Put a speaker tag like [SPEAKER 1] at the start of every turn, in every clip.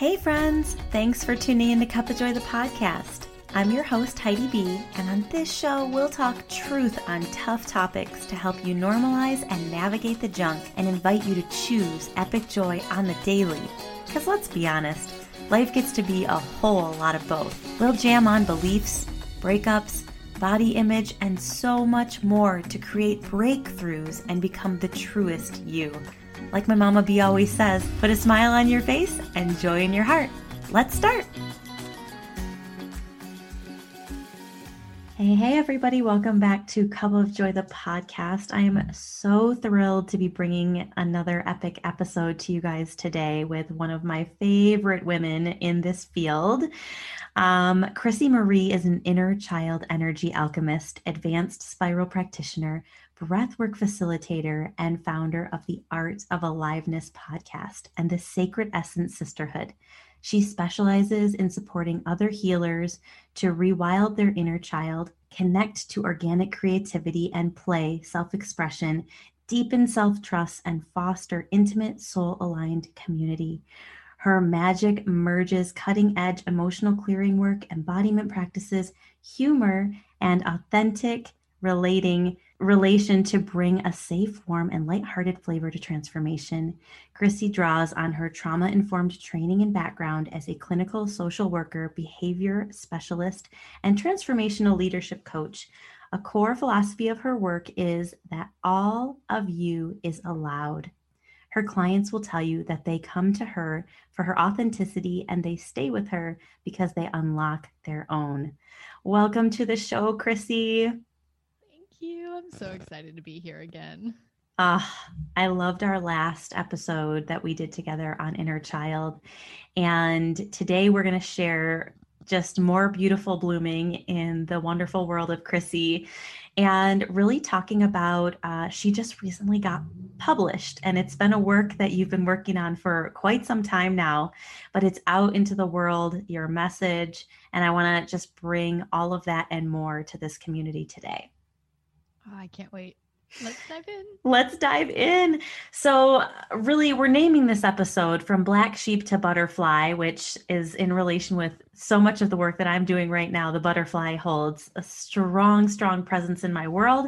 [SPEAKER 1] Hey, friends! Thanks for tuning in to Cup of Joy, the podcast. I'm your host, Heidi B., and on this show, we'll talk truth on tough topics to help you normalize and navigate the junk and invite you to choose epic joy on the daily. Because let's be honest, life gets to be a whole lot of both. We'll jam on beliefs, breakups, body image, and so much more to create breakthroughs and become the truest you. Like my Mama B always says, put a smile on your face and joy in your heart. Let's start. Hey, hey, everybody. Welcome back to Cup of Joy, the podcast. I am so thrilled to be bringing another epic episode to you guys today with one of my favorite women in this field. Um, Chrissy Marie is an inner child energy alchemist, advanced spiral practitioner, breathwork facilitator and founder of the Art of Aliveness podcast and the Sacred Essence Sisterhood. She specializes in supporting other healers to rewild their inner child, connect to organic creativity and play, self expression, deepen self trust, and foster intimate, soul aligned community. Her magic merges cutting edge emotional clearing work, embodiment practices, humor, and authentic relating relation to bring a safe, warm, and lighthearted flavor to transformation. Chrissy draws on her trauma informed training and background as a clinical social worker, behavior specialist, and transformational leadership coach. A core philosophy of her work is that all of you is allowed. Her clients will tell you that they come to her for her authenticity and they stay with her because they unlock their own. Welcome to the show, Chrissy
[SPEAKER 2] you. I'm so excited to be here again.
[SPEAKER 1] Uh, I loved our last episode that we did together on inner child. And today we're going to share just more beautiful blooming in the wonderful world of Chrissy and really talking about uh, she just recently got published and it's been a work that you've been working on for quite some time now but it's out into the world your message and i want to just bring all of that and more to this community today
[SPEAKER 2] Oh, I can't wait. Let's dive in.
[SPEAKER 1] Let's dive in. So, really, we're naming this episode From Black Sheep to Butterfly, which is in relation with so much of the work that I'm doing right now. The butterfly holds a strong, strong presence in my world.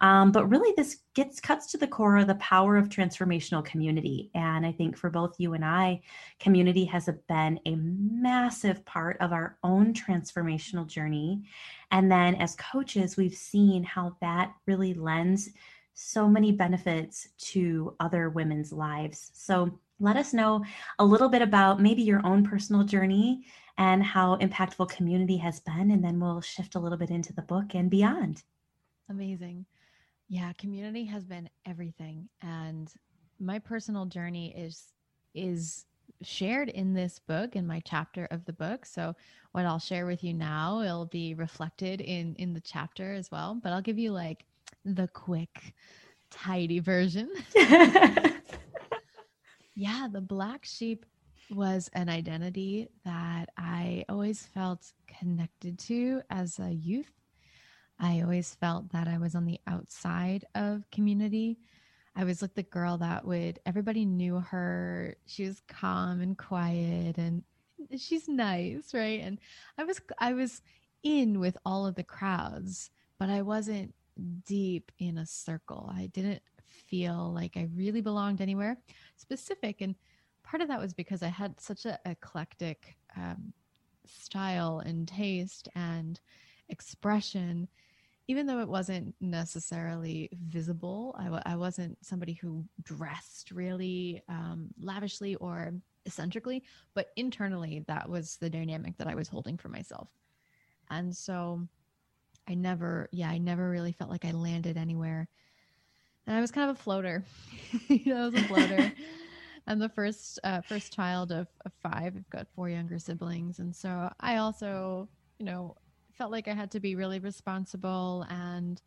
[SPEAKER 1] Um, but really, this gets cuts to the core of the power of transformational community. And I think for both you and I, community has been a massive part of our own transformational journey. And then as coaches, we've seen how that really lends so many benefits to other women's lives. So let us know a little bit about maybe your own personal journey and how impactful community has been. And then we'll shift a little bit into the book and beyond.
[SPEAKER 2] Amazing. Yeah, community has been everything. And my personal journey is is shared in this book in my chapter of the book so what i'll share with you now it'll be reflected in in the chapter as well but i'll give you like the quick tidy version yeah the black sheep was an identity that i always felt connected to as a youth i always felt that i was on the outside of community I was like the girl that would everybody knew her. She was calm and quiet and she's nice, right? And I was I was in with all of the crowds, but I wasn't deep in a circle. I didn't feel like I really belonged anywhere specific and part of that was because I had such an eclectic um, style and taste and expression even though it wasn't necessarily visible, I w- I wasn't somebody who dressed really um, lavishly or eccentrically, but internally, that was the dynamic that I was holding for myself. And so I never, yeah, I never really felt like I landed anywhere. And I was kind of a floater. you know, I was a floater. I'm the first uh, first child of, of five. I've got four younger siblings, and so I also, you know, felt like I had to be really responsible and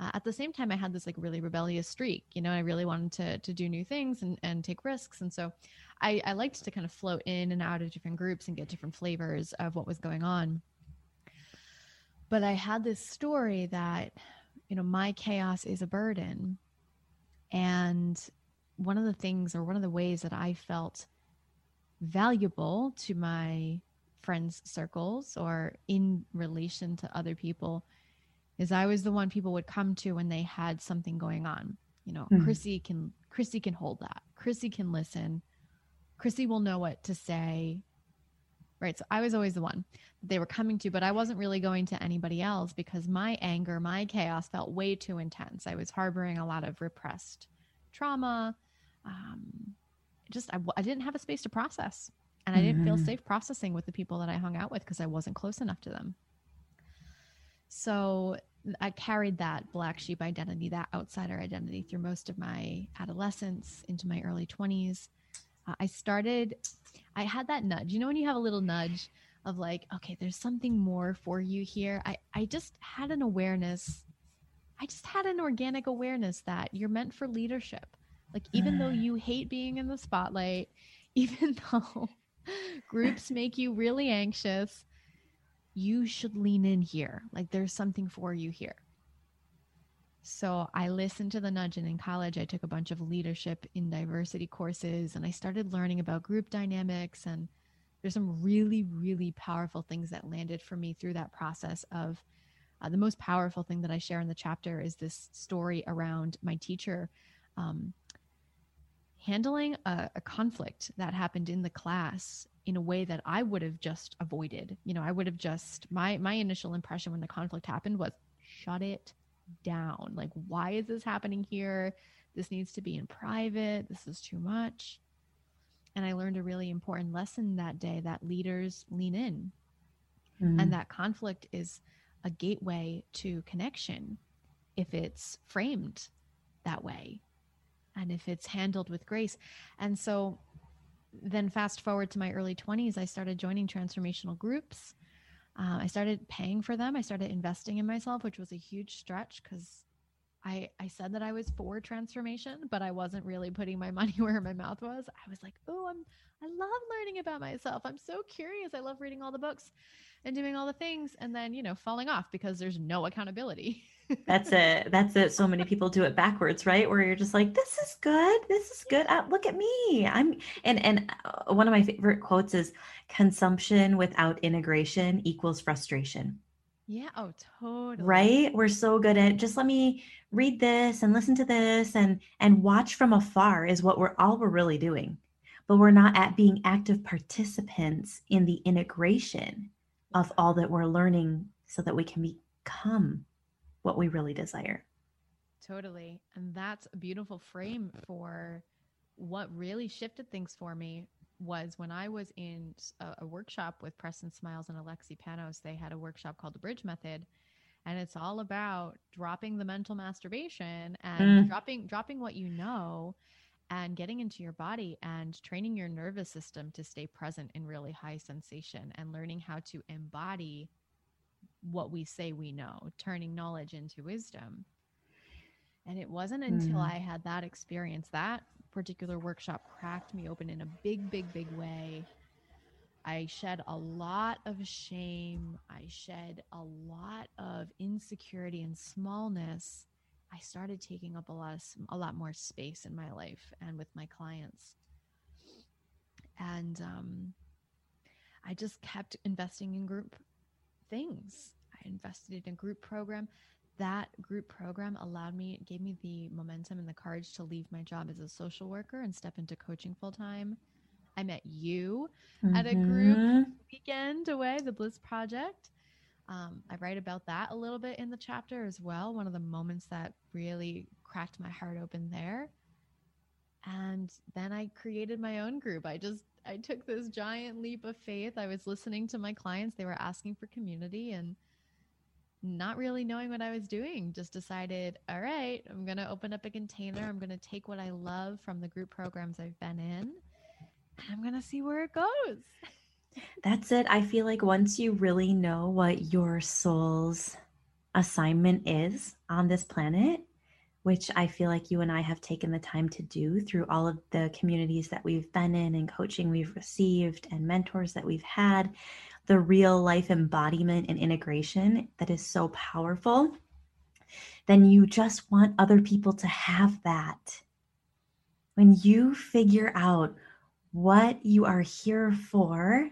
[SPEAKER 2] uh, at the same time I had this like really rebellious streak. You know, I really wanted to to do new things and and take risks and so I I liked to kind of float in and out of different groups and get different flavors of what was going on. But I had this story that you know, my chaos is a burden. And one of the things or one of the ways that I felt valuable to my friends circles or in relation to other people is I was the one people would come to when they had something going on. You know, mm-hmm. Chrissy can Chrissy can hold that. Chrissy can listen. Chrissy will know what to say. Right. So I was always the one they were coming to, but I wasn't really going to anybody else because my anger, my chaos felt way too intense. I was harboring a lot of repressed trauma. Um, just, I, I didn't have a space to process. And I didn't feel mm-hmm. safe processing with the people that I hung out with because I wasn't close enough to them. So I carried that black sheep identity, that outsider identity through most of my adolescence into my early 20s. Uh, I started, I had that nudge. You know, when you have a little nudge of like, okay, there's something more for you here. I, I just had an awareness. I just had an organic awareness that you're meant for leadership. Like, even though you hate being in the spotlight, even though groups make you really anxious, you should lean in here. Like, there's something for you here. So I listened to the nudge, and in college, I took a bunch of leadership in diversity courses, and I started learning about group dynamics. And there's some really, really powerful things that landed for me through that process. Of uh, the most powerful thing that I share in the chapter is this story around my teacher um, handling a, a conflict that happened in the class in a way that I would have just avoided. You know, I would have just my my initial impression when the conflict happened was shut it down. Like why is this happening here? This needs to be in private. This is too much. And I learned a really important lesson that day that leaders lean in. Mm-hmm. And that conflict is a gateway to connection if it's framed that way and if it's handled with grace. And so then fast forward to my early 20s, I started joining transformational groups. Uh, I started paying for them. I started investing in myself, which was a huge stretch because I I said that I was for transformation, but I wasn't really putting my money where my mouth was. I was like, "Oh, I'm I love learning about myself. I'm so curious. I love reading all the books and doing all the things and then, you know, falling off because there's no accountability."
[SPEAKER 1] That's it. That's it. So many people do it backwards, right? Where you're just like, "This is good. This is good. Uh, look at me. I'm." And and uh, one of my favorite quotes is, "Consumption without integration equals frustration."
[SPEAKER 2] Yeah. Oh, totally.
[SPEAKER 1] Right? We're so good at just let me read this and listen to this and and watch from afar is what we're all we're really doing. But we're not at being active participants in the integration of all that we're learning so that we can become what we really desire.
[SPEAKER 2] Totally. And that's a beautiful frame for what really shifted things for me was when I was in a, a, workshop with Preston Smiles and Alexi Panos. They had a workshop called the Bridge Method, and it's all about dropping the mental masturbation and mm. dropping dropping what you know and getting into your body and training your nervous system to stay present in really high sensation and learning how to embody what we say we know, turning knowledge into wisdom. And it wasn't until mm. I had that experience, that particular workshop cracked me open in a big, big, big way. I shed a lot of shame. I shed a lot of insecurity and smallness. I started taking up a lot of, a lot more space in my life and with my clients. And um, I just kept investing in group things. I invested in a group program. That group program allowed me, gave me the momentum and the courage to leave my job as a social worker and step into coaching full time. I met you mm-hmm. at a group mm-hmm. weekend away, the Bliss Project. Um, I write about that a little bit in the chapter as well. One of the moments that really cracked my heart open there. And then I created my own group. I just I took this giant leap of faith. I was listening to my clients, they were asking for community and not really knowing what I was doing, just decided, all right, I'm going to open up a container. I'm going to take what I love from the group programs I've been in, and I'm going to see where it goes.
[SPEAKER 1] That's it. I feel like once you really know what your soul's assignment is on this planet, which I feel like you and I have taken the time to do through all of the communities that we've been in and coaching we've received and mentors that we've had, the real life embodiment and integration that is so powerful, then you just want other people to have that. When you figure out what you are here for,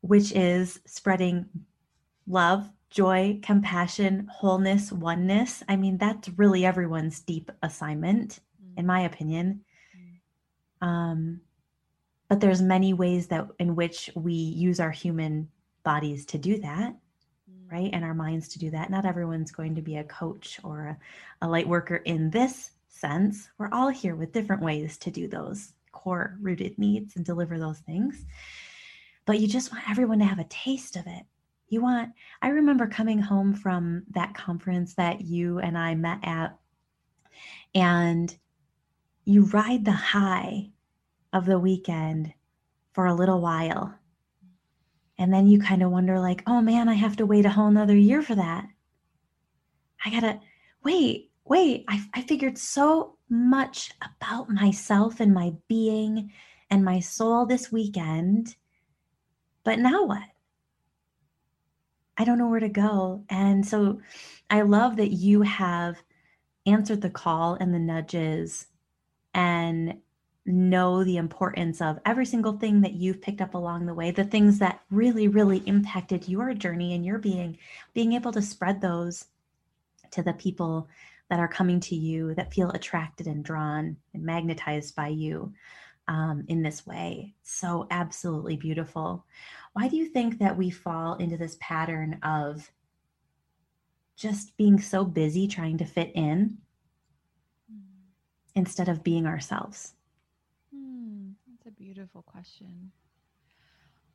[SPEAKER 1] which is spreading love, joy, compassion, wholeness, oneness. I mean, that's really everyone's deep assignment, in my opinion. Um, but there's many ways that in which we use our human bodies to do that mm. right? And our minds to do that. Not everyone's going to be a coach or a, a light worker in this sense. We're all here with different ways to do those core rooted needs and deliver those things. But you just want everyone to have a taste of it. You want i remember coming home from that conference that you and i met at and you ride the high of the weekend for a little while. And then you kind of wonder, like, oh man, I have to wait a whole nother year for that. I gotta wait, wait. I, I figured so much about myself and my being and my soul this weekend. But now what? I don't know where to go. And so I love that you have answered the call and the nudges and know the importance of every single thing that you've picked up along the way, the things that really, really impacted your journey and your being, being able to spread those to the people that are coming to you that feel attracted and drawn and magnetized by you um, in this way. So, absolutely beautiful. Why do you think that we fall into this pattern of just being so busy trying to fit in hmm. instead of being ourselves?
[SPEAKER 2] Beautiful question.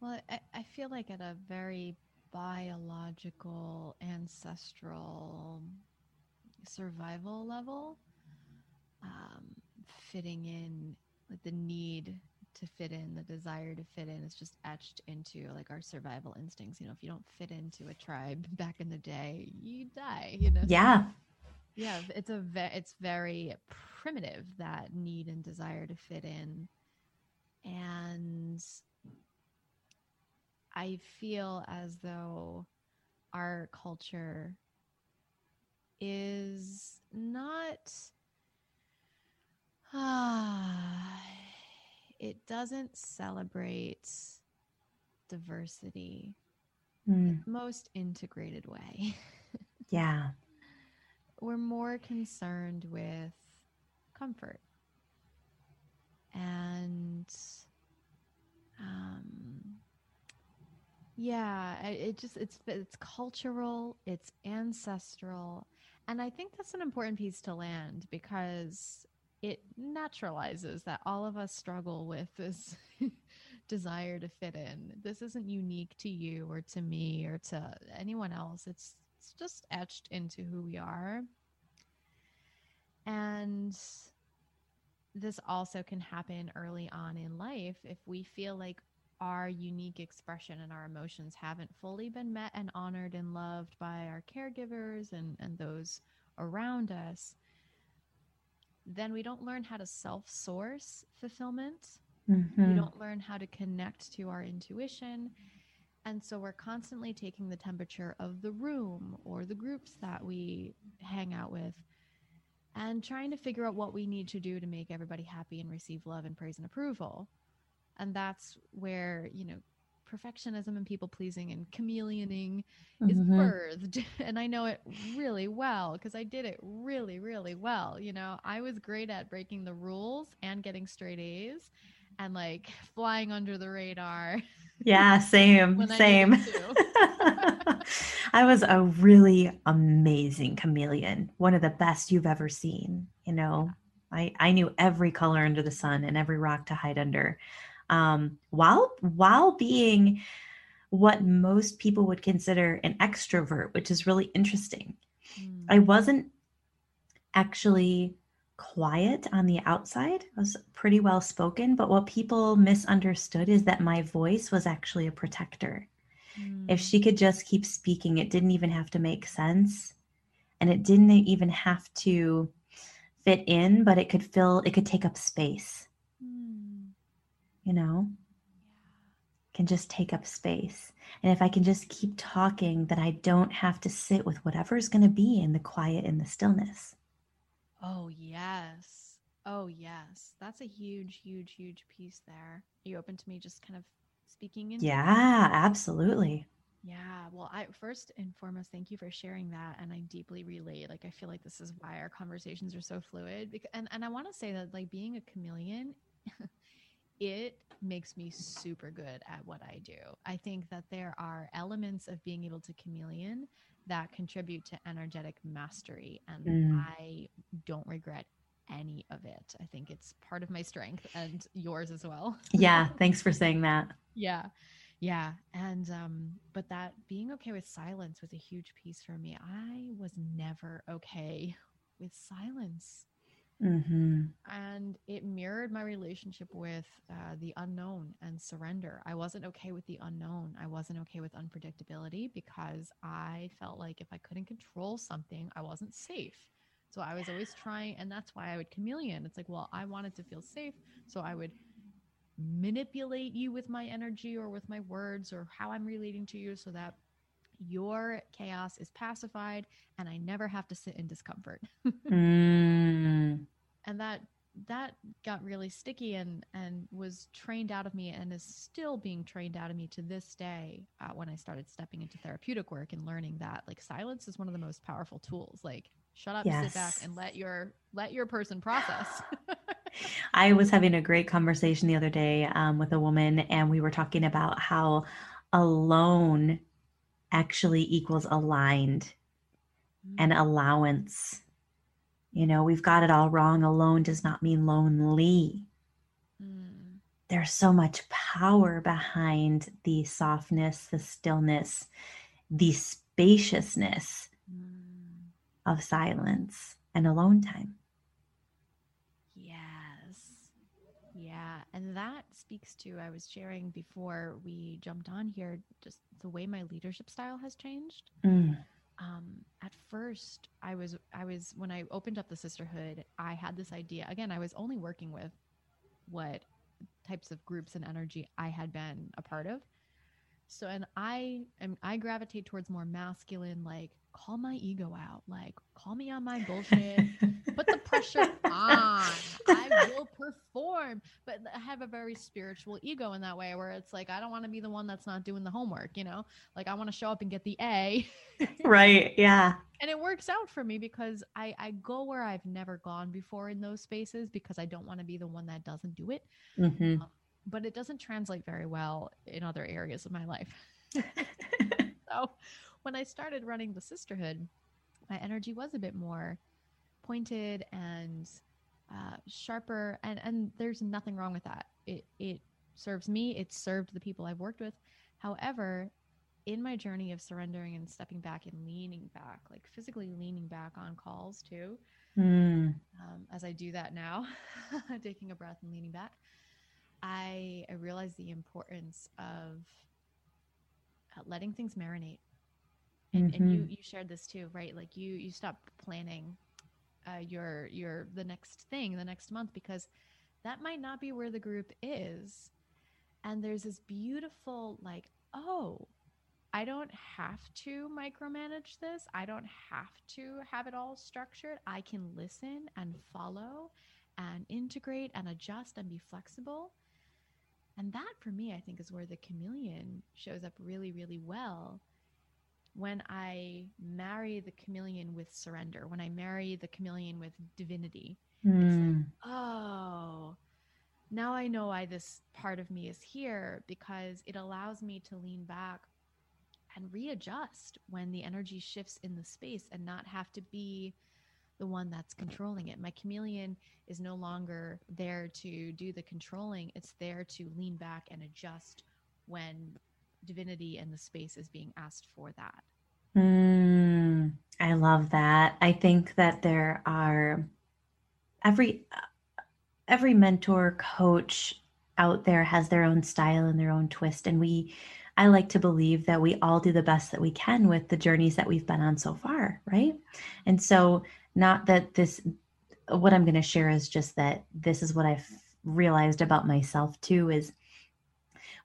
[SPEAKER 2] Well, I, I feel like at a very biological, ancestral, survival level, um, fitting in, like the need to fit in, the desire to fit in is just etched into like our survival instincts. You know, if you don't fit into a tribe back in the day, you die, you know?
[SPEAKER 1] Yeah.
[SPEAKER 2] Yeah. It's a, ve- it's very primitive, that need and desire to fit in. And I feel as though our culture is not ah, it doesn't celebrate diversity mm. most integrated way.
[SPEAKER 1] yeah.
[SPEAKER 2] We're more concerned with comfort and um, yeah, it just it's it's cultural, it's ancestral, and I think that's an important piece to land because it naturalizes that all of us struggle with this desire to fit in. This isn't unique to you or to me or to anyone else. It's it's just etched into who we are. And this also can happen early on in life if we feel like our unique expression and our emotions haven't fully been met and honored and loved by our caregivers and, and those around us, then we don't learn how to self source fulfillment. Mm-hmm. We don't learn how to connect to our intuition. And so we're constantly taking the temperature of the room or the groups that we hang out with and trying to figure out what we need to do to make everybody happy and receive love and praise and approval. And that's where, you know, perfectionism and people pleasing and chameleoning mm-hmm. is birthed. And I know it really well because I did it really, really well. You know, I was great at breaking the rules and getting straight A's and like flying under the radar.
[SPEAKER 1] Yeah, same, same. I was a really amazing chameleon, one of the best you've ever seen. You know, I, I knew every color under the sun and every rock to hide under. Um, while while being what most people would consider an extrovert, which is really interesting. Mm. I wasn't actually quiet on the outside. I was pretty well spoken, but what people misunderstood is that my voice was actually a protector. Mm. If she could just keep speaking, it didn't even have to make sense and it didn't even have to fit in, but it could fill, it could take up space. Mm. You know? Can just take up space. And if I can just keep talking, that I don't have to sit with whatever's going to be in the quiet and the stillness.
[SPEAKER 2] Oh, yes. Oh, yes. That's a huge, huge, huge piece there. Are you open to me just kind of speaking into
[SPEAKER 1] Yeah, absolutely.
[SPEAKER 2] Yeah, well, I first and foremost, thank you for sharing that, and I deeply relate. Like, I feel like this is why our conversations are so fluid. Because, and and I want to say that, like, being a chameleon, it makes me super good at what I do. I think that there are elements of being able to chameleon that contribute to energetic mastery, and
[SPEAKER 1] Mm.
[SPEAKER 2] I don't regret any of it. I think it's part of my strength and yours as well.
[SPEAKER 1] Yeah, thanks for saying that.
[SPEAKER 2] Yeah. Yeah. And um but that being okay with silence was a huge piece for me. I was never okay with silence.
[SPEAKER 1] Hmm
[SPEAKER 2] And it mirrored my relationship with uh, the unknown and surrender. I wasn't okay with the unknown. I wasn't okay with unpredictability because I felt like if I couldn't control something, I wasn't safe. So I was always trying, and that's why I would chameleon. It's like, well, I wanted to feel safe. So I would manipulate you with my energy or with my words or how I'm relating to you so that your chaos is pacified and I never have to sit in discomfort.
[SPEAKER 1] Mm.
[SPEAKER 2] And that that got really sticky and and was trained out of me and is still being trained out of me to this day uh, when i started stepping into therapeutic work and learning that like silence is one of the most powerful tools. Like shut up sit back and let your let your person process.
[SPEAKER 1] I was having a great conversation the other day um, with a woman, and we were talking about how alone actually equals aligned and allowance. You know, we've got it all wrong. Alone does not mean lonely.
[SPEAKER 2] Mm,
[SPEAKER 1] There's so much power behind the softness, the stillness, the spaciousness
[SPEAKER 2] mm.
[SPEAKER 1] of silence and alone time.
[SPEAKER 2] Yes. Yeah. And that speaks to, I was sharing before we jumped on here, just the way my leadership style has changed.
[SPEAKER 1] Mm.
[SPEAKER 2] Um, at first, I was, I was, when I opened up the sisterhood, I had this idea. Again, I was only working with what types of groups and energy I had been a part of. So, and I am, I gravitate towards more masculine, like, call my ego out, like, call me on my bullshit put the pressure on. I will perform. But I have a very spiritual ego in that way where it's like, I don't want to be the one that's not doing the homework, you know? Like, I want to show up and get the A.
[SPEAKER 1] right. Yeah.
[SPEAKER 2] And it works out for me because I, I go where I've never gone before in those spaces because I don't want to be the one that doesn't do it.
[SPEAKER 1] hmm
[SPEAKER 2] But it doesn't translate very well in other areas of my life. so when I started running the sisterhood, my energy was a bit more pointed and uh, sharper, and and there's nothing wrong with that. It it serves me. It served the people I've worked with. However, in my journey of surrendering and stepping back and leaning back, like physically leaning back on calls too,
[SPEAKER 1] Mm.
[SPEAKER 2] um, as I do that now, taking a breath and leaning back, I, I realize the importance of uh, letting things marinate. And, and you you shared this too, right? Like you you stop planning uh, your your the next thing the next month because that might not be where the group is, and there's this beautiful like oh I don't have to micromanage this. I don't have to have it all structured. I can listen and follow and integrate and adjust and be flexible. And that for me, I think, is where the chameleon shows up really, really well. When I marry the chameleon with surrender, when I marry the chameleon with divinity,
[SPEAKER 1] Mm.
[SPEAKER 2] oh, now I know why this part of me is here because it allows me to lean back and readjust when the energy shifts in the space and not have to be the one that's controlling it. My chameleon is no longer there to do the controlling, it's there to lean back and adjust when divinity and the space is being asked for that.
[SPEAKER 1] Mm, I love that. I think that there are every every mentor coach out there has their own style and their own twist and we I like to believe that we all do the best that we can with the journeys that we've been on so far, right? And so not that this what I'm going to share is just that this is what I've realized about myself too is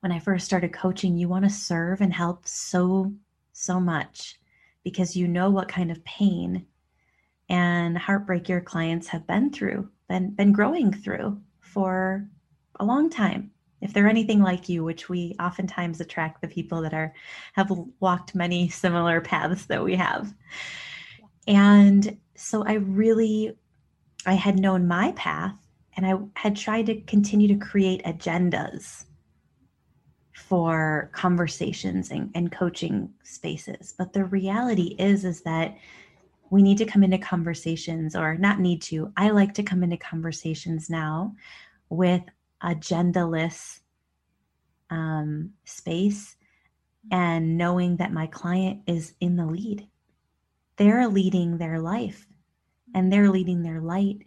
[SPEAKER 1] when I first started coaching, you want to serve and help so so much because you know what kind of pain and heartbreak your clients have been through been been growing through for a long time. If they're anything like you which we oftentimes attract the people that are have walked many similar paths that we have. And so i really i had known my path and i had tried to continue to create agendas for conversations and, and coaching spaces. But the reality is is that we need to come into conversations or not need to i like to come into conversations now with agendaless um, space and knowing that my client is in the lead. They're leading their life and they're leading their light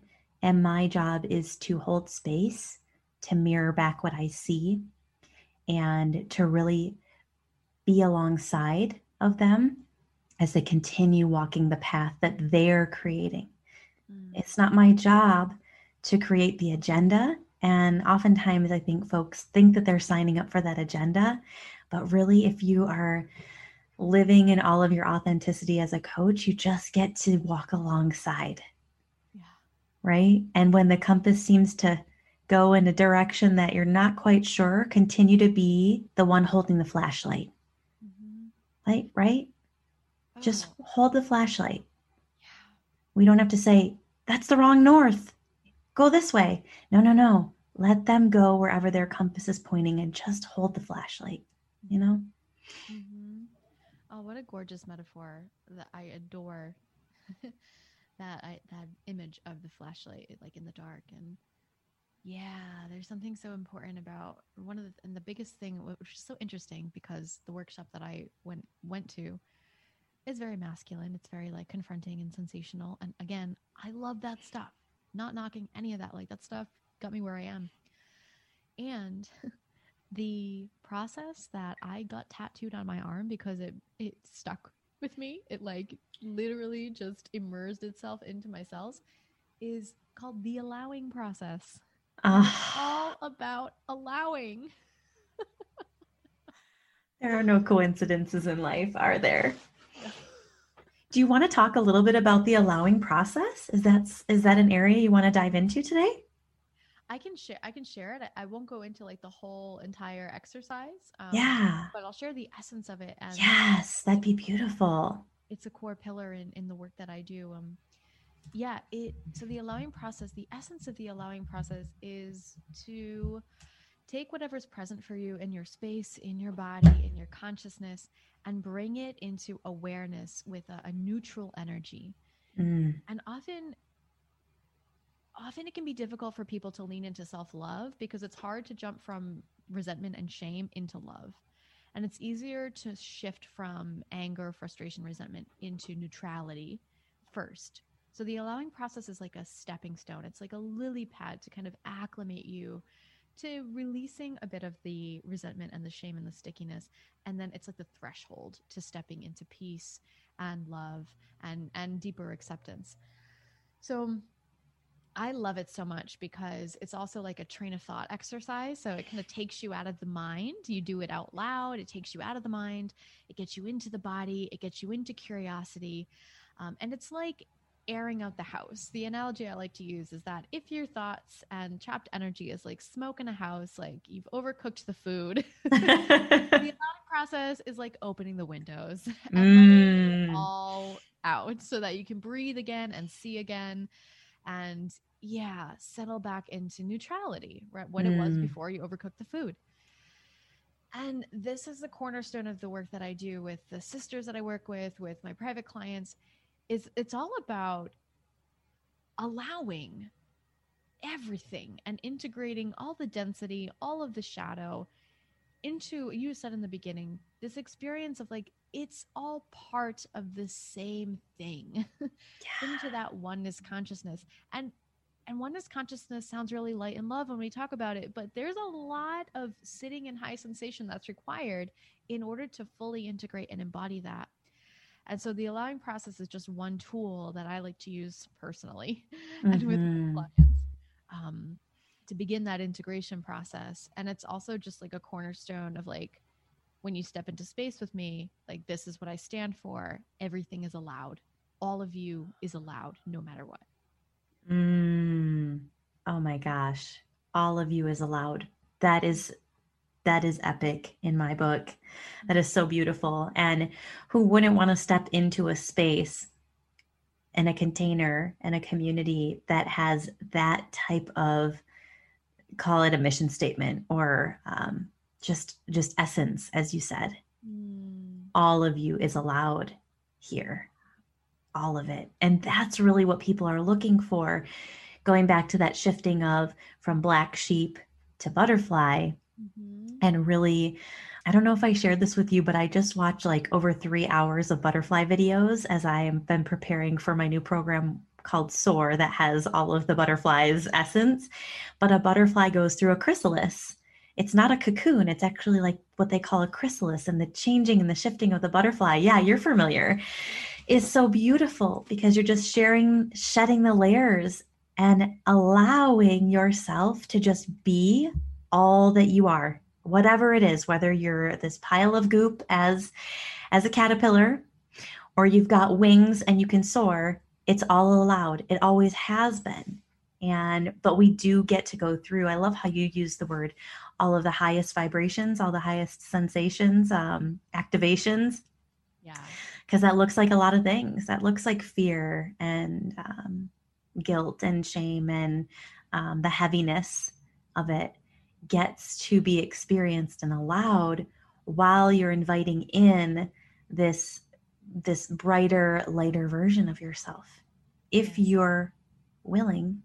[SPEAKER 1] and my job is to hold space to mirror back what i see and to really be alongside of them as they continue walking the path that they're creating. Mm. It's not my job to create the agenda. And oftentimes, I think folks think that they're signing up for that agenda. But really, if you are living in all of your authenticity as a coach, you just get to walk alongside. Yeah. Right. And when the compass seems to go in a direction that you're not quite sure, continue to be the one holding the flashlight. Mm-hmm. Right? Right? Just oh. hold the flashlight. Yeah. We don't have to say, that's the wrong north. Go this way. No, no, no. Let them go wherever their compass is pointing and just hold the flashlight, you know?
[SPEAKER 2] Mm-hmm. Oh, what a gorgeous metaphor that I adore. that I, that image of the flashlight like in the dark and yeah there's something so important about one of the and the biggest thing which is so interesting because the workshop that i went went to is very masculine. It's very like confronting and sensational. And again, I love that stuff. Not knocking any of that. Like that stuff got me where I am. And the process that I got tattooed on my arm because it it stuck with me, it like literally just immersed itself into my cells is called the allowing process. Uh, all about allowing.
[SPEAKER 1] there are no coincidences in life, are there? Do you want to talk a little bit about the allowing process? Is that is that an area you want to dive into today?
[SPEAKER 2] I can share. I can share it. I won't go into like the whole entire exercise.
[SPEAKER 1] Um, yeah.
[SPEAKER 2] But I'll share the essence of it.
[SPEAKER 1] And yes, that'd be beautiful.
[SPEAKER 2] It's a core pillar in in the work that I do. Um, yeah. It so the allowing process. The essence of the allowing process is to take whatever's present for you in your space, in your body, in your consciousness, and bring it into awareness with a, a neutral energy. Mm. And often, often it can be difficult for people to lean into self love because it's hard to jump from resentment and shame into love. And it's easier to shift from anger, frustration, resentment into neutrality first. So the allowing process is like a stepping stone. It's like a lily pad to kind of acclimate you to releasing a bit of the resentment and the shame and the stickiness and then it's like the threshold to stepping into peace and love and and deeper acceptance so I love it so much because it's also like a train of thought exercise. So it kind of takes you out of the mind. You do it out loud. It takes you out of the mind. It gets you into the body. It gets you into curiosity. Um, and it's like airing out the house. The analogy I like to use is that if your thoughts and trapped energy is like smoke in a house, like you've overcooked the food, the process is like opening the windows and mm. all out so that you can breathe again and see again and yeah, settle back into neutrality, right? What mm. it was mm. before you overcooked the food. And this is the cornerstone of the work that I do with the sisters that I work with, with my private clients is it's all about allowing everything and integrating all the density, all of the shadow into you said in the beginning this experience of like it's all part of the same thing yeah. into that oneness consciousness and and oneness consciousness sounds really light and love when we talk about it but there's a lot of sitting in high sensation that's required in order to fully integrate and embody that and so the allowing process is just one tool that I like to use personally mm-hmm. and with mm-hmm. clients um, to begin that integration process. And it's also just like a cornerstone of like, when you step into space with me, like, this is what I stand for. Everything is allowed. All of you is allowed no matter what.
[SPEAKER 1] Mm, Oh my gosh. All of you is allowed. That is that is epic in my book. That is so beautiful. And who wouldn't want to step into a space and a container and a community that has that type of call it a mission statement or um, just just essence as you said mm. all of you is allowed here all of it and that's really what people are looking for going back to that shifting of from black sheep to butterfly mm-hmm. And really I don't know if I shared this with you, but I just watched like over three hours of butterfly videos as I have been preparing for my new program called Soar that has all of the butterfly's essence. But a butterfly goes through a chrysalis. It's not a cocoon, it's actually like what they call a chrysalis, and the changing and the shifting of the butterfly. Yeah, you're familiar. Is so beautiful because you're just sharing, shedding the layers and allowing yourself to just be all that you are whatever it is whether you're this pile of goop as as a caterpillar or you've got wings and you can soar it's all allowed. It always has been. And but we do get to go through i love how you use the word all of the highest vibrations all the highest sensations um, activations.
[SPEAKER 2] Yeah.
[SPEAKER 1] Because that looks like a lot of things. That looks like fear and um, guilt and shame and um, the heaviness of it gets to be experienced and allowed while you're inviting in this this brighter lighter version of yourself if you're willing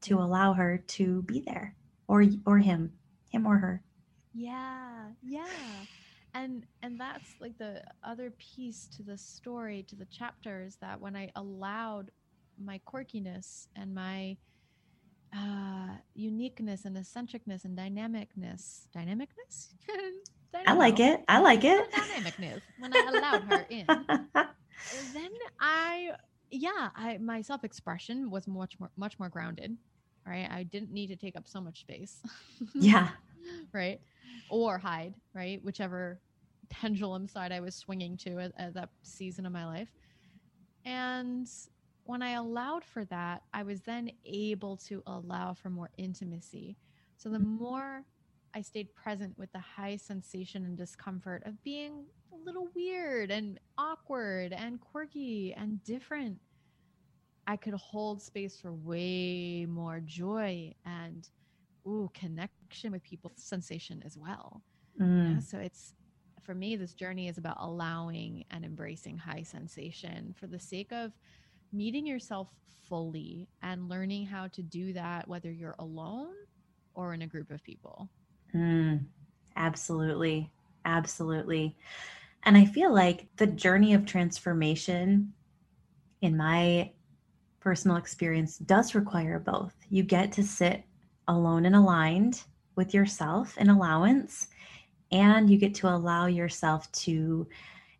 [SPEAKER 1] to allow her to be there or or him him or her.
[SPEAKER 2] Yeah yeah. And and that's like the other piece to the story to the chapters that when i allowed my quirkiness and my uh, uniqueness and eccentricness and dynamicness. Dynamicness?
[SPEAKER 1] I like it. I like it.
[SPEAKER 2] Dynamicness. When I allowed her in, then I, yeah, I my self expression was much more much more grounded. Right, I didn't need to take up so much space.
[SPEAKER 1] yeah.
[SPEAKER 2] Right, or hide. Right, whichever pendulum side I was swinging to at, at that season of my life, and when I allowed for that, I was then able to allow for more intimacy. So the more I stayed present with the high sensation and discomfort of being a little weird and awkward and quirky and different, I could hold space for way more joy and ooh, connection with people, sensation as well. Mm. so it's for me, this journey is about allowing and embracing high sensation for the sake of meeting yourself fully and learning how to do that, whether you're alone or in a group of people.
[SPEAKER 1] Mm, absolutely. Absolutely. And I feel like the journey of transformation, in my personal experience, does require both. You get to sit alone and aligned with yourself in allowance, and you get to allow yourself to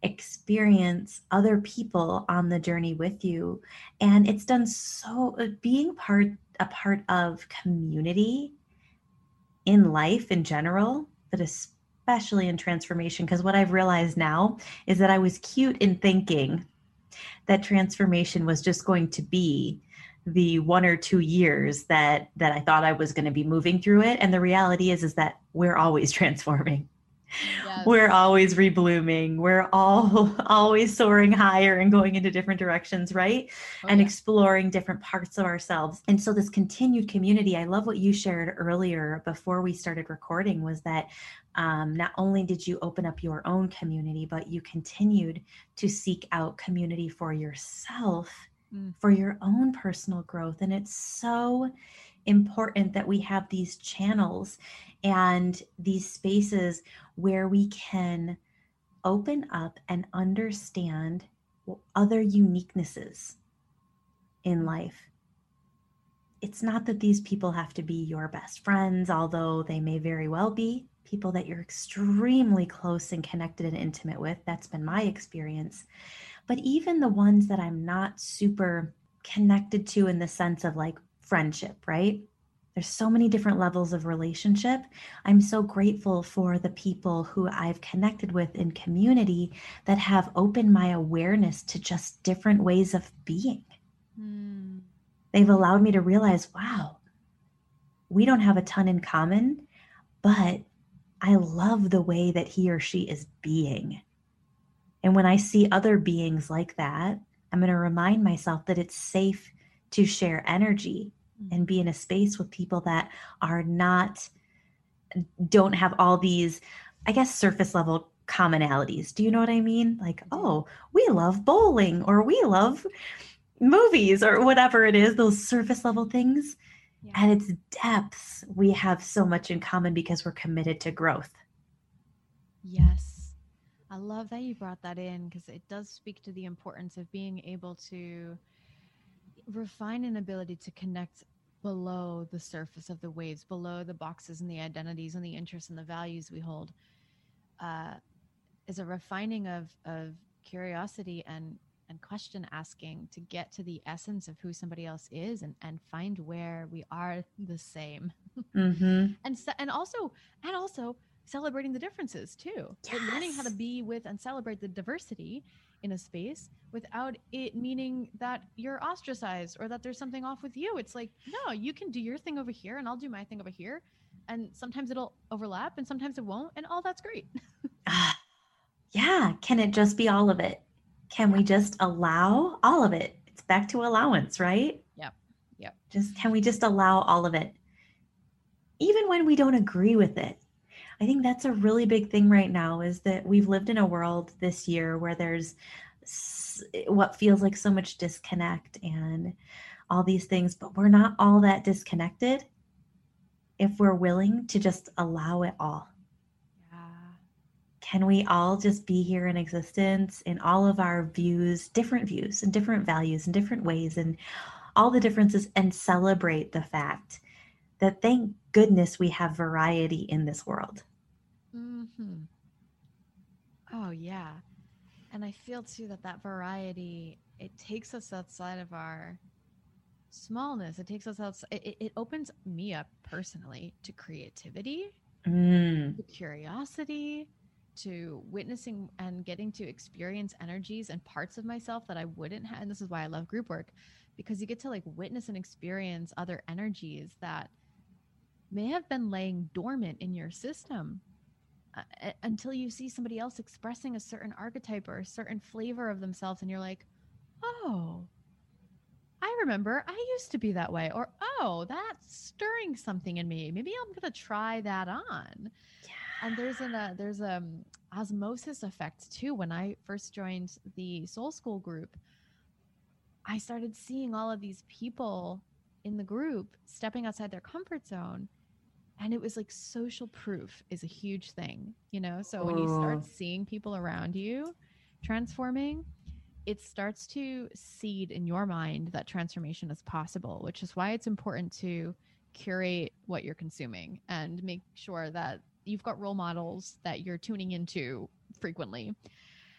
[SPEAKER 1] experience other people on the journey with you. And it's done so uh, being part a part of community in life in general but especially in transformation. Because what i've realized now is that i was cute in thinking that transformation was just going to be the one or two years that that i thought i was going to be moving through it. And the reality is is that we're always transforming Yes. We're always reblooming. We're all always soaring higher and going into different directions, right? Oh, and yeah. exploring different parts of ourselves. And so this continued community, I love what you shared earlier before we started recording was that um, not only did you open up your own community, but you continued to seek out community for yourself, mm. for your own personal growth. And it's so important that we have these channels and these spaces where we can open up and understand other uniquenesses in life. It's not that these people have to be your best friends, although they may very well be people that you're extremely close and connected and intimate with. That's been my experience. But even the ones that I'm not super connected to in the sense of like friendship, right? There's so many different levels of relationship. I'm so grateful for the people who I've connected with in community that have opened my awareness to just different ways of being. Mm. They've allowed me to realize, wow, we don't have a ton in common, but I love the way that he or she is being. And when I see other beings like that, I'm going to remind myself that it's safe to share energy and be in a mm-hmm. space with people that are not, don't have all these, I guess, surface level commonalities. Do you know what I mean? Like, mm-hmm. oh, we love bowling or we love movies or whatever it is, those surface level things. Yeah. At its depths, we have so much in common because we're committed to growth.
[SPEAKER 2] Yes. I love that you brought that in because it does speak to the importance of being able to refine an ability to connect below the surface of the waves, below the boxes and the identities and the interests and the values we hold. Uh, is a refining of of curiosity and and question asking to get to the essence of who somebody else is and and find where we are the same mm-hmm. and and also and also celebrating the differences too yes. learning how to be with and celebrate the diversity in a space without it meaning that you're ostracized or that there's something off with you it's like no you can do your thing over here and i'll do my thing over here and sometimes it'll overlap and sometimes it won't and all that's great
[SPEAKER 1] ah, yeah, can it just be all of it? Can we just allow all of it? It's back to allowance, right?
[SPEAKER 2] Yep. Yep.
[SPEAKER 1] Just can we just allow all of it? Even when we don't agree with it. I think that's a really big thing right now is that we've lived in a world this year where there's what feels like so much disconnect and all these things, but we're not all that disconnected if we're willing to just allow it all. Can we all just be here in existence in all of our views, different views and different values and different ways and all the differences and celebrate the fact that thank goodness we have variety in this world.
[SPEAKER 2] Mm-hmm. Oh, yeah. And I feel too that that variety, it takes us outside of our smallness. It takes us outside, it, it opens me up personally to creativity, mm. to curiosity, to witnessing and getting to experience energies and parts of myself that I wouldn't have. And this is why I love group work because you get to like witness and experience other energies that may have been laying dormant in your system uh, until you see somebody else expressing a certain archetype or a certain flavor of themselves. And you're like, oh, I remember I used to be that way. Or, oh, that's stirring something in me. Maybe I'm going to try that on and there's an uh, there's a um, osmosis effect too. When I first joined the Soul School group, I started seeing all of these people in the group stepping outside their comfort zone and it was like social proof is a huge thing you know so when you start oh. seeing people around you transforming it starts to seed in your mind that transformation is possible which is why it's important to curate what you're consuming and make sure that you've got role models that you're tuning into frequently.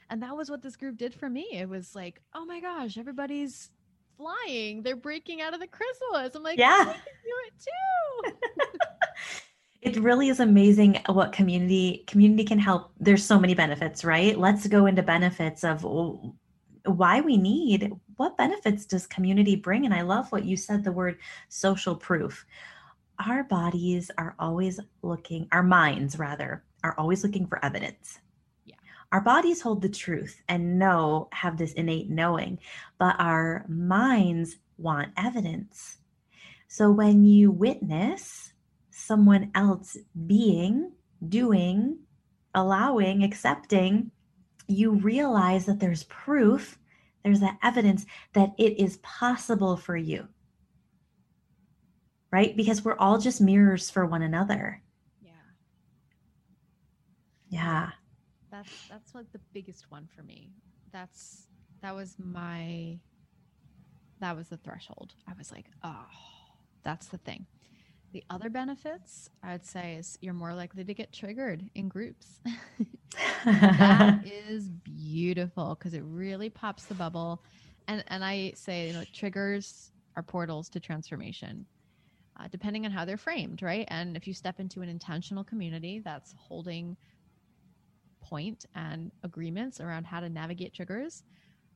[SPEAKER 2] And that was what this group did for me. It was like, oh my gosh, everybody's flying. They're breaking out of the chrysalis. I'm like, yeah, I can do
[SPEAKER 1] it too. it really is amazing what community community can help. There's so many benefits, right? Let's go into benefits of why we need what benefits does community bring and i love what you said the word social proof our bodies are always looking, our minds rather, are always looking for evidence. Yeah. Our bodies hold the truth and know, have this innate knowing, but our minds want evidence. So when you witness someone else being, doing, allowing, accepting, you realize that there's proof, there's that evidence that it is possible for you right? Because we're all just mirrors for one another.
[SPEAKER 2] Yeah.
[SPEAKER 1] Yeah.
[SPEAKER 2] That's that's like the biggest one for me. That's that was my that was the threshold. I was like, oh, that's the thing. The other benefits I'd say is you're more likely to get triggered in groups. that is beautiful because it really pops the bubble. And and I say, you know, triggers are portals to transformation uh, depending on how they're framed, right? And if you step into an intentional community that's holding point and agreements around how to navigate triggers,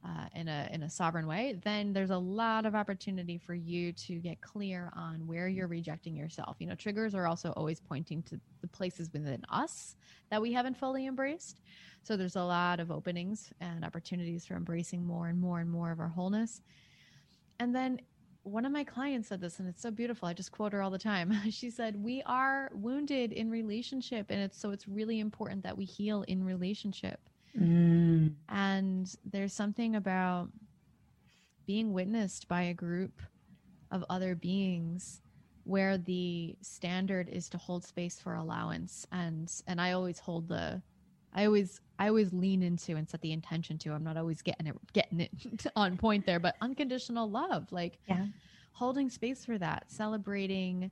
[SPEAKER 2] uh, in a in a sovereign way, then there's a lot of opportunity for you to get clear on where you're rejecting yourself. You know, triggers are also always pointing to the places within us that we haven't fully embraced. So there's a lot of openings and opportunities for embracing more and more and more of our wholeness. And then one of my clients said this and it's so beautiful i just quote her all the time she said we are wounded in relationship and it's so it's really important that we heal in relationship mm. and there's something about being witnessed by a group of other beings where the standard is to hold space for allowance. And and i always hold the i always i always lean into and set the intention to. I'm not always getting it getting it on point there but unconditional love like
[SPEAKER 1] yeah.
[SPEAKER 2] holding space for that celebrating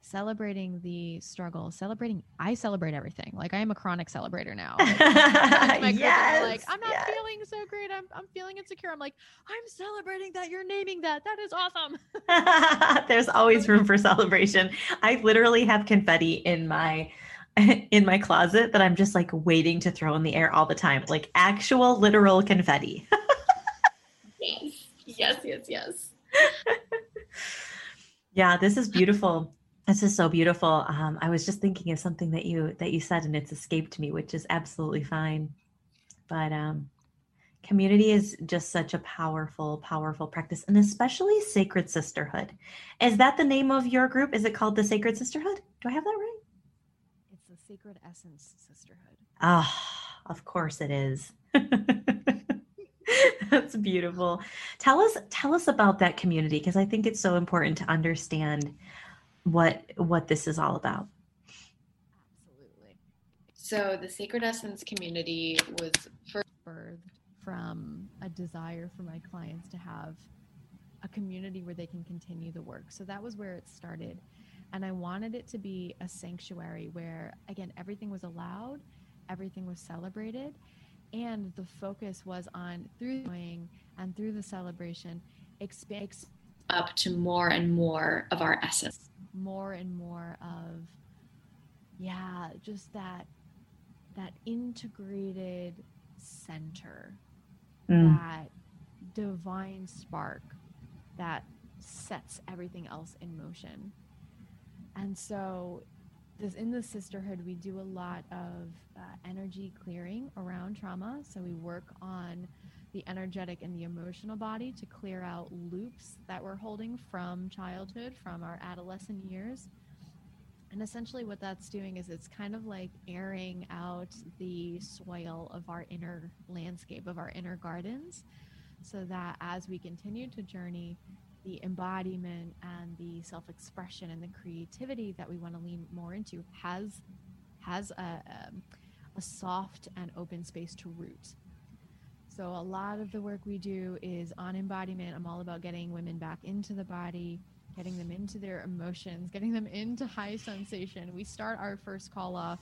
[SPEAKER 2] celebrating the struggle celebrating i celebrate everything. Like i am a chronic celebrator now. Like, yes, like i'm not yes. feeling so great. I'm, I'm feeling insecure. I'm like i'm celebrating that. You're naming that. That is
[SPEAKER 1] awesome. There's always room for celebration. I literally have confetti in my in my closet that i'm just like waiting to throw in the air all the time. Like actual literal confetti.
[SPEAKER 3] Yes. Yes yes yes.
[SPEAKER 1] Yeah this is beautiful this is so beautiful. Um, I was just thinking of something that you that you said, and it's escaped me, which is absolutely fine. But um, community is just such a powerful, powerful practice, and especially sacred sisterhood. Is that the name of your group? Is it called the Sacred Sisterhood? Do I have that right?
[SPEAKER 2] It's the Sacred Essence Sisterhood.
[SPEAKER 1] Ah, oh, of course it is. That's beautiful. Tell us tell us about that community because I think it's so important to understand what what this is all about.
[SPEAKER 3] Absolutely. So the Sacred Essence community was
[SPEAKER 2] first birthed from a desire for my clients to have a community where they can continue the work. So that was where it started. And I wanted it to be a sanctuary where again everything was allowed, everything was celebrated, and the focus was on through doing and through the celebration expand
[SPEAKER 3] up to more and more of our essence
[SPEAKER 2] more and more of yeah just that that integrated center mm. that divine spark that sets everything else in motion and so this in the sisterhood we do a lot of uh, energy clearing around trauma so we work on the energetic and the emotional body to clear out loops that we're holding from childhood, from our adolescent years. And essentially, what that's doing is it's kind of like airing out the soil of our inner landscape, of our inner gardens, so that as we continue to journey, the embodiment and the self expression and the creativity that we want to lean more into has has a, a, a soft and open space to root so a lot of the work we do is on embodiment. I'm all about getting women back into the body, getting them into their emotions, getting them into high sensation. We start our first call off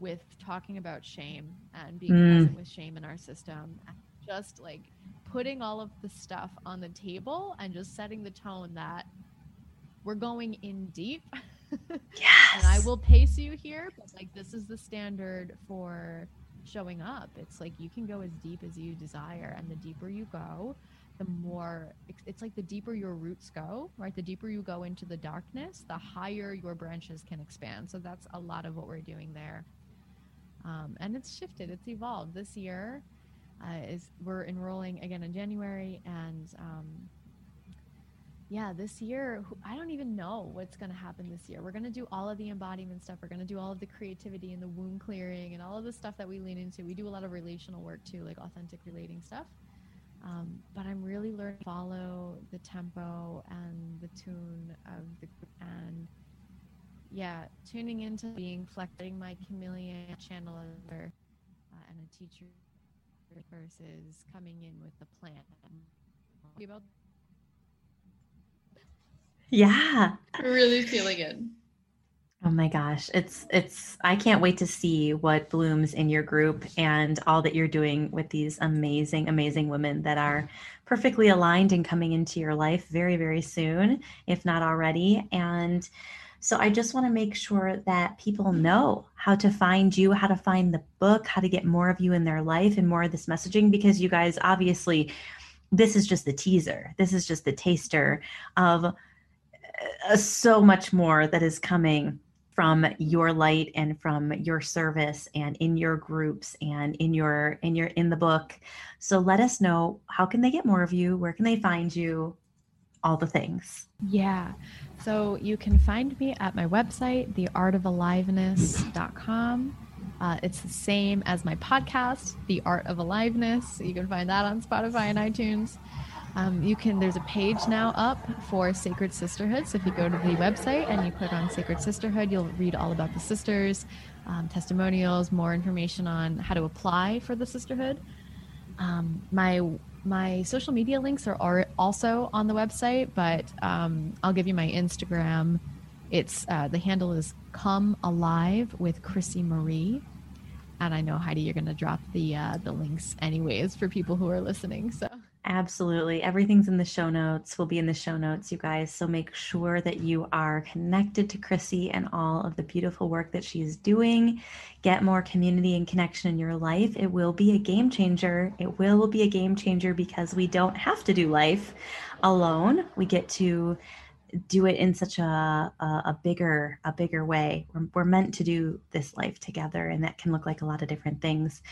[SPEAKER 2] with talking about shame and being mm. present with shame in our system. Just like putting all of the stuff on the table and just setting the tone that we're going in deep.
[SPEAKER 1] yes.
[SPEAKER 2] and I will pace you here, but like this is the standard for showing up. It's like you can go as deep as you desire, and the deeper you go, the more it's like the deeper your roots go, right? The deeper you go into the darkness, the higher your branches can expand. So that's a lot of what we're doing there. Um, and it's shifted, it's evolved. This year uh, is we're enrolling again in January, and um, yeah, this year, I don't even know what's going to happen this year. We're going to do all of the embodiment stuff. We're going to do all of the creativity and the wound clearing and all of the stuff that we lean into. We do a lot of relational work too, like authentic relating stuff. Um, but I'm really learning to follow the tempo and the tune of the group. and yeah, tuning into being flexing my chameleon channel uh, and a teacher versus coming in with the plan. About
[SPEAKER 1] yeah.
[SPEAKER 3] Really feeling it.
[SPEAKER 1] Oh my gosh. It's it's I can't wait to see what blooms in your group and all that you're doing with these amazing amazing women that are perfectly aligned and coming into your life very very soon, if not already. And So I just want to make sure that people know how to find you, how to find the book, how to get more of you in their life and more of this messaging because you guys obviously this is just the teaser. This is just the taster of uh, so much more that is coming from your light and from your service and in your groups and in your in your in the book. So let us know how can they get more of you? Where can they find you? All the things.
[SPEAKER 2] Yeah. So you can find me at my website theartofaliveness.com uh, it's the same as my podcast the art of aliveness. You can find that on spotify and itunes um, you can, there's a page now up for Sacred Sisterhood. So if you go to the website and you click on Sacred Sisterhood, you'll read all about the sisters, um, testimonials, more information on how to apply for the sisterhood. Um, my my social media links are, are also on the website, but um, I'll give you my Instagram. It's uh, the handle is Come Alive with Chrissy Marie, and I know Heidi, you're going to drop the uh, the links anyways for people who are listening. So
[SPEAKER 1] Absolutely. Everything's in the show notes. Will be in the show notes, you guys. So make sure that you are connected to Chrissy and all of the beautiful work that she's doing. Get more community and connection in your life. It will be a game changer. It will be a game changer because we don't have to do life alone. We get to do it in such a, a, a, bigger a bigger way we're, we're meant to do this life together and that can look like a lot of different things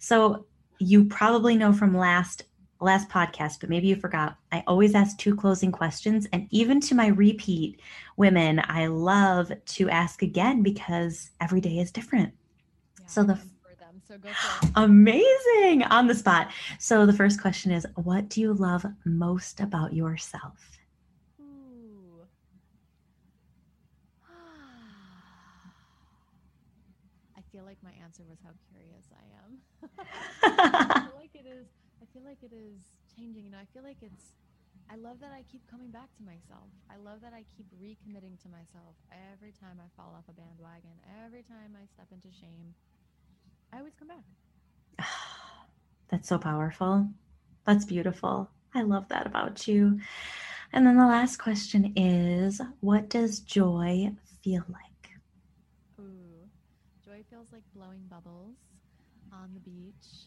[SPEAKER 1] so you probably know from last last podcast, but maybe you forgot. I always ask two closing questions. And even to my repeat women, I love to ask again because every day is different. Yeah, so the so amazing on the spot. So the first question is what do you love most about yourself?
[SPEAKER 2] I feel like my answer was how curious I am. feel like it is changing. You know, I feel like it's, I love that I keep coming back to myself. I love that I keep recommitting to myself every time I fall off a bandwagon, every time I step into shame. I always come back.
[SPEAKER 1] That's so powerful. That's beautiful. I love that about you. And then the last question is what does joy feel like?
[SPEAKER 2] Ooh, joy feels like blowing bubbles on the beach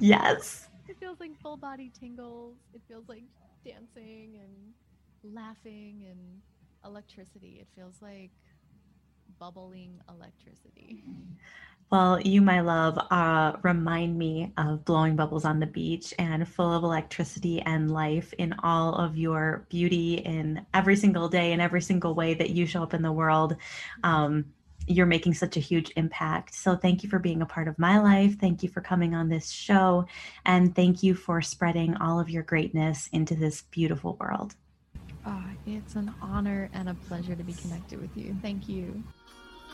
[SPEAKER 1] yes.
[SPEAKER 2] It feels like full body tingles. It feels like dancing and laughing and electricity. It feels like bubbling electricity.
[SPEAKER 1] Well, you, my love, uh, remind me of blowing bubbles on the beach and full of electricity and life in all of your beauty in every single day in every single way that you show up in the world. Um, you're making such a huge impact. So thank you for being a part of my life. Thank you for coming on this show. And thank you for spreading all of your greatness into this beautiful world.
[SPEAKER 2] Oh, it's an honor and a pleasure to be connected with you. Thank you.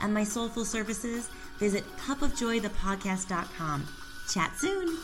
[SPEAKER 4] and my soulful services, visit cupofjoythepodcast.com. Chat soon.